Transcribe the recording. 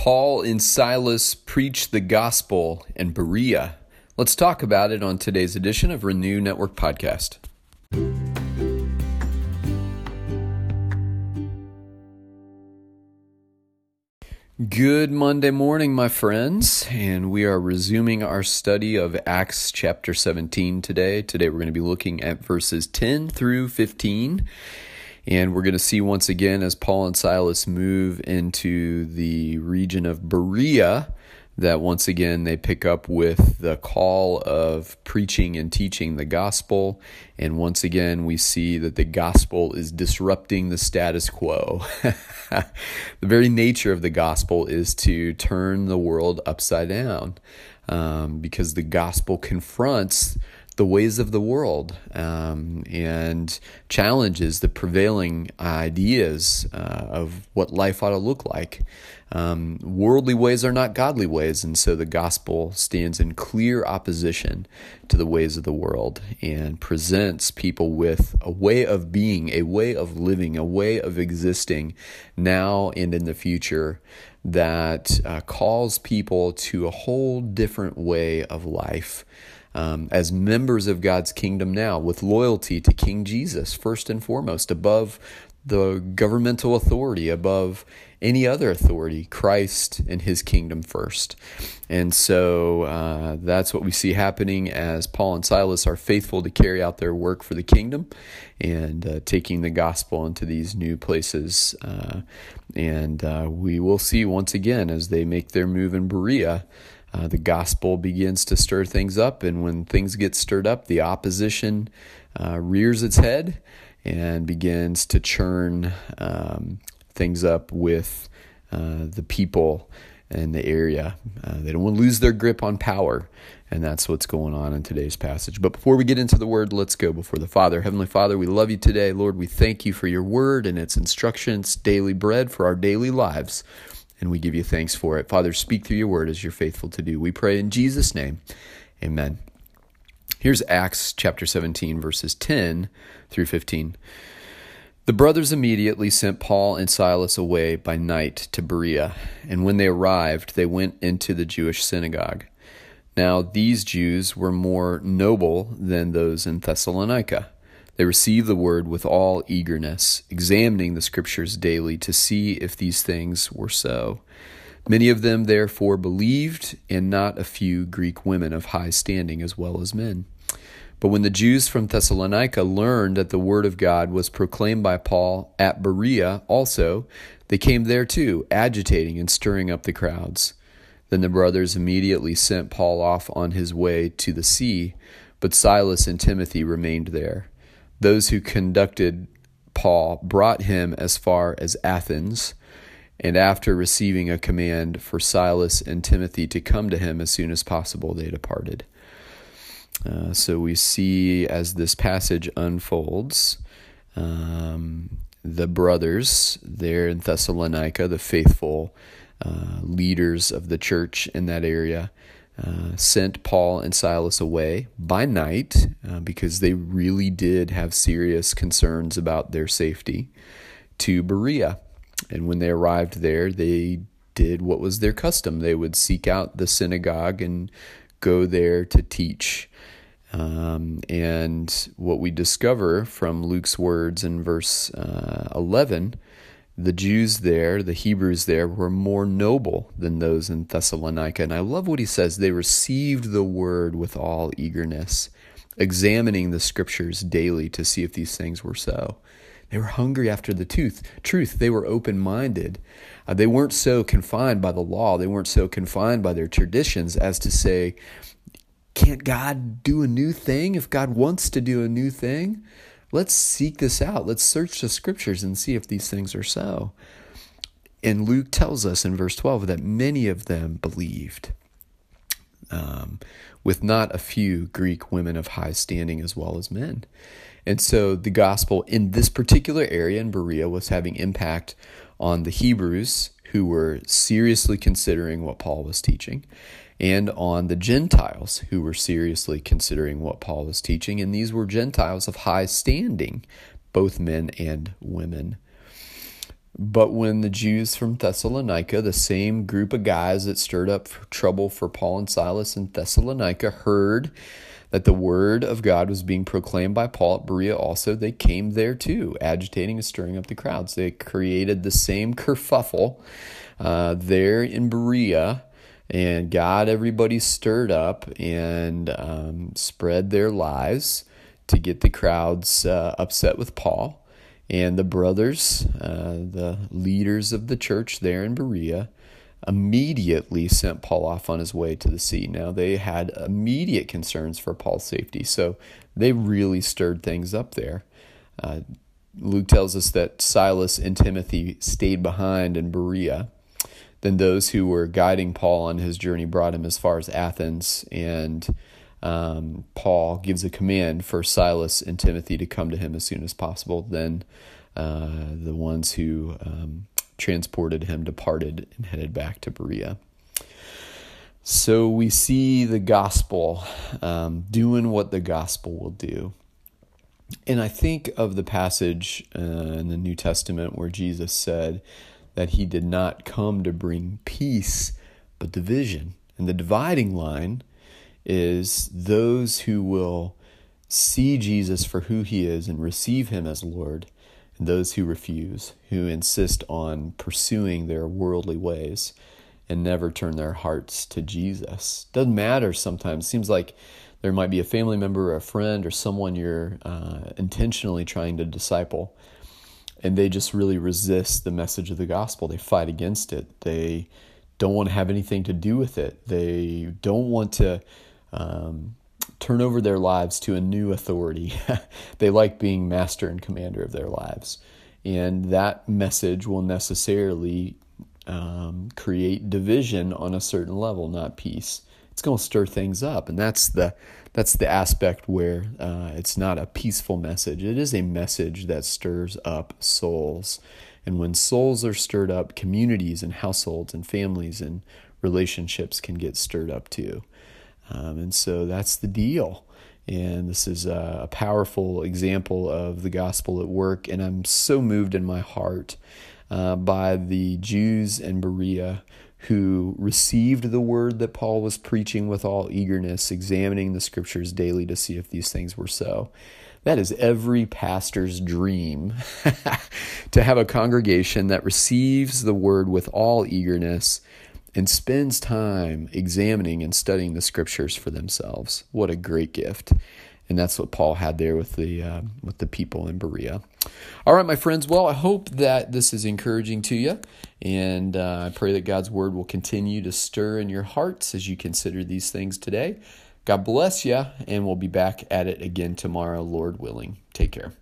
Paul and Silas preach the gospel in Berea. Let's talk about it on today's edition of Renew Network Podcast. Good Monday morning, my friends, and we are resuming our study of Acts chapter 17 today. Today we're going to be looking at verses 10 through 15. And we're going to see once again as Paul and Silas move into the region of Berea that once again they pick up with the call of preaching and teaching the gospel. And once again, we see that the gospel is disrupting the status quo. the very nature of the gospel is to turn the world upside down um, because the gospel confronts the ways of the world um, and challenges the prevailing ideas uh, of what life ought to look like. Um, worldly ways are not godly ways, and so the gospel stands in clear opposition to the ways of the world and presents people with a way of being, a way of living, a way of existing now and in the future that uh, calls people to a whole different way of life um, as members of God's kingdom now with loyalty to King Jesus, first and foremost, above the governmental authority, above any other authority, Christ and his kingdom first. And so uh, that's what we see happening as Paul and Silas are faithful to carry out their work for the kingdom and uh, taking the gospel into these new places. Uh, and uh, we will see once again as they make their move in Berea uh, the gospel begins to stir things up, and when things get stirred up, the opposition uh, rears its head and begins to churn um, things up with uh, the people in the area. Uh, they don't want to lose their grip on power, and that's what's going on in today's passage. But before we get into the word, let's go before the Father. Heavenly Father, we love you today. Lord, we thank you for your word and its instructions, daily bread for our daily lives and we give you thanks for it. Father, speak through your word as you're faithful to do. We pray in Jesus' name. Amen. Here's Acts chapter 17, verses 10 through 15. The brothers immediately sent Paul and Silas away by night to Berea, and when they arrived, they went into the Jewish synagogue. Now, these Jews were more noble than those in Thessalonica they received the word with all eagerness, examining the scriptures daily to see if these things were so. Many of them therefore believed, and not a few Greek women of high standing as well as men. But when the Jews from Thessalonica learned that the word of God was proclaimed by Paul at Berea also, they came there too, agitating and stirring up the crowds. Then the brothers immediately sent Paul off on his way to the sea, but Silas and Timothy remained there. Those who conducted Paul brought him as far as Athens, and after receiving a command for Silas and Timothy to come to him as soon as possible, they departed. Uh, so we see as this passage unfolds, um, the brothers there in Thessalonica, the faithful uh, leaders of the church in that area, uh, sent Paul and Silas away by night uh, because they really did have serious concerns about their safety to Berea. And when they arrived there, they did what was their custom. They would seek out the synagogue and go there to teach. Um, and what we discover from Luke's words in verse uh, 11 the Jews there, the Hebrews there, were more noble than those in Thessalonica. And I love what he says. They received the word with all eagerness, examining the scriptures daily to see if these things were so. They were hungry after the truth. Truth. They were open minded. Uh, they weren't so confined by the law. They weren't so confined by their traditions as to say, can't God do a new thing if God wants to do a new thing? Let's seek this out. Let's search the scriptures and see if these things are so. And Luke tells us in verse 12 that many of them believed, um, with not a few Greek women of high standing as well as men. And so the gospel in this particular area in Berea was having impact on the Hebrews who were seriously considering what Paul was teaching and on the Gentiles who were seriously considering what Paul was teaching. And these were Gentiles of high standing, both men and women. But when the Jews from Thessalonica, the same group of guys that stirred up trouble for Paul and Silas in Thessalonica, heard that the word of God was being proclaimed by Paul at Berea also, they came there too, agitating and stirring up the crowds. They created the same kerfuffle uh, there in Berea and got everybody stirred up and um, spread their lies to get the crowds uh, upset with Paul. And the brothers, uh, the leaders of the church there in Berea, immediately sent Paul off on his way to the sea. Now, they had immediate concerns for Paul's safety, so they really stirred things up there. Uh, Luke tells us that Silas and Timothy stayed behind in Berea. Then those who were guiding Paul on his journey brought him as far as Athens, and um, Paul gives a command for Silas and Timothy to come to him as soon as possible. Then uh, the ones who um, transported him departed and headed back to Berea. So we see the gospel um, doing what the gospel will do. And I think of the passage uh, in the New Testament where Jesus said that he did not come to bring peace, but division. And the dividing line is those who will see Jesus for who he is and receive him as Lord, and those who refuse, who insist on pursuing their worldly ways and never turn their hearts to Jesus. Doesn't matter sometimes. Seems like there might be a family member or a friend or someone you're uh, intentionally trying to disciple, and they just really resist the message of the gospel. They fight against it. They don't want to have anything to do with it. They don't want to um, turn over their lives to a new authority. they like being master and commander of their lives. And that message will necessarily um, create division on a certain level, not peace. It's going to stir things up, and that's the that's the aspect where uh, it's not a peaceful message. It is a message that stirs up souls, and when souls are stirred up, communities and households and families and relationships can get stirred up too. Um, and so that's the deal. And this is a powerful example of the gospel at work. And I'm so moved in my heart uh, by the Jews in Berea who received the word that Paul was preaching with all eagerness, examining the scriptures daily to see if these things were so. That is every pastor's dream to have a congregation that receives the word with all eagerness and spends time examining and studying the scriptures for themselves. What a great gift. And that's what Paul had there with the uh, with the people in Berea. All right, my friends. Well, I hope that this is encouraging to you, and uh, I pray that God's word will continue to stir in your hearts as you consider these things today. God bless you, and we'll be back at it again tomorrow, Lord willing. Take care.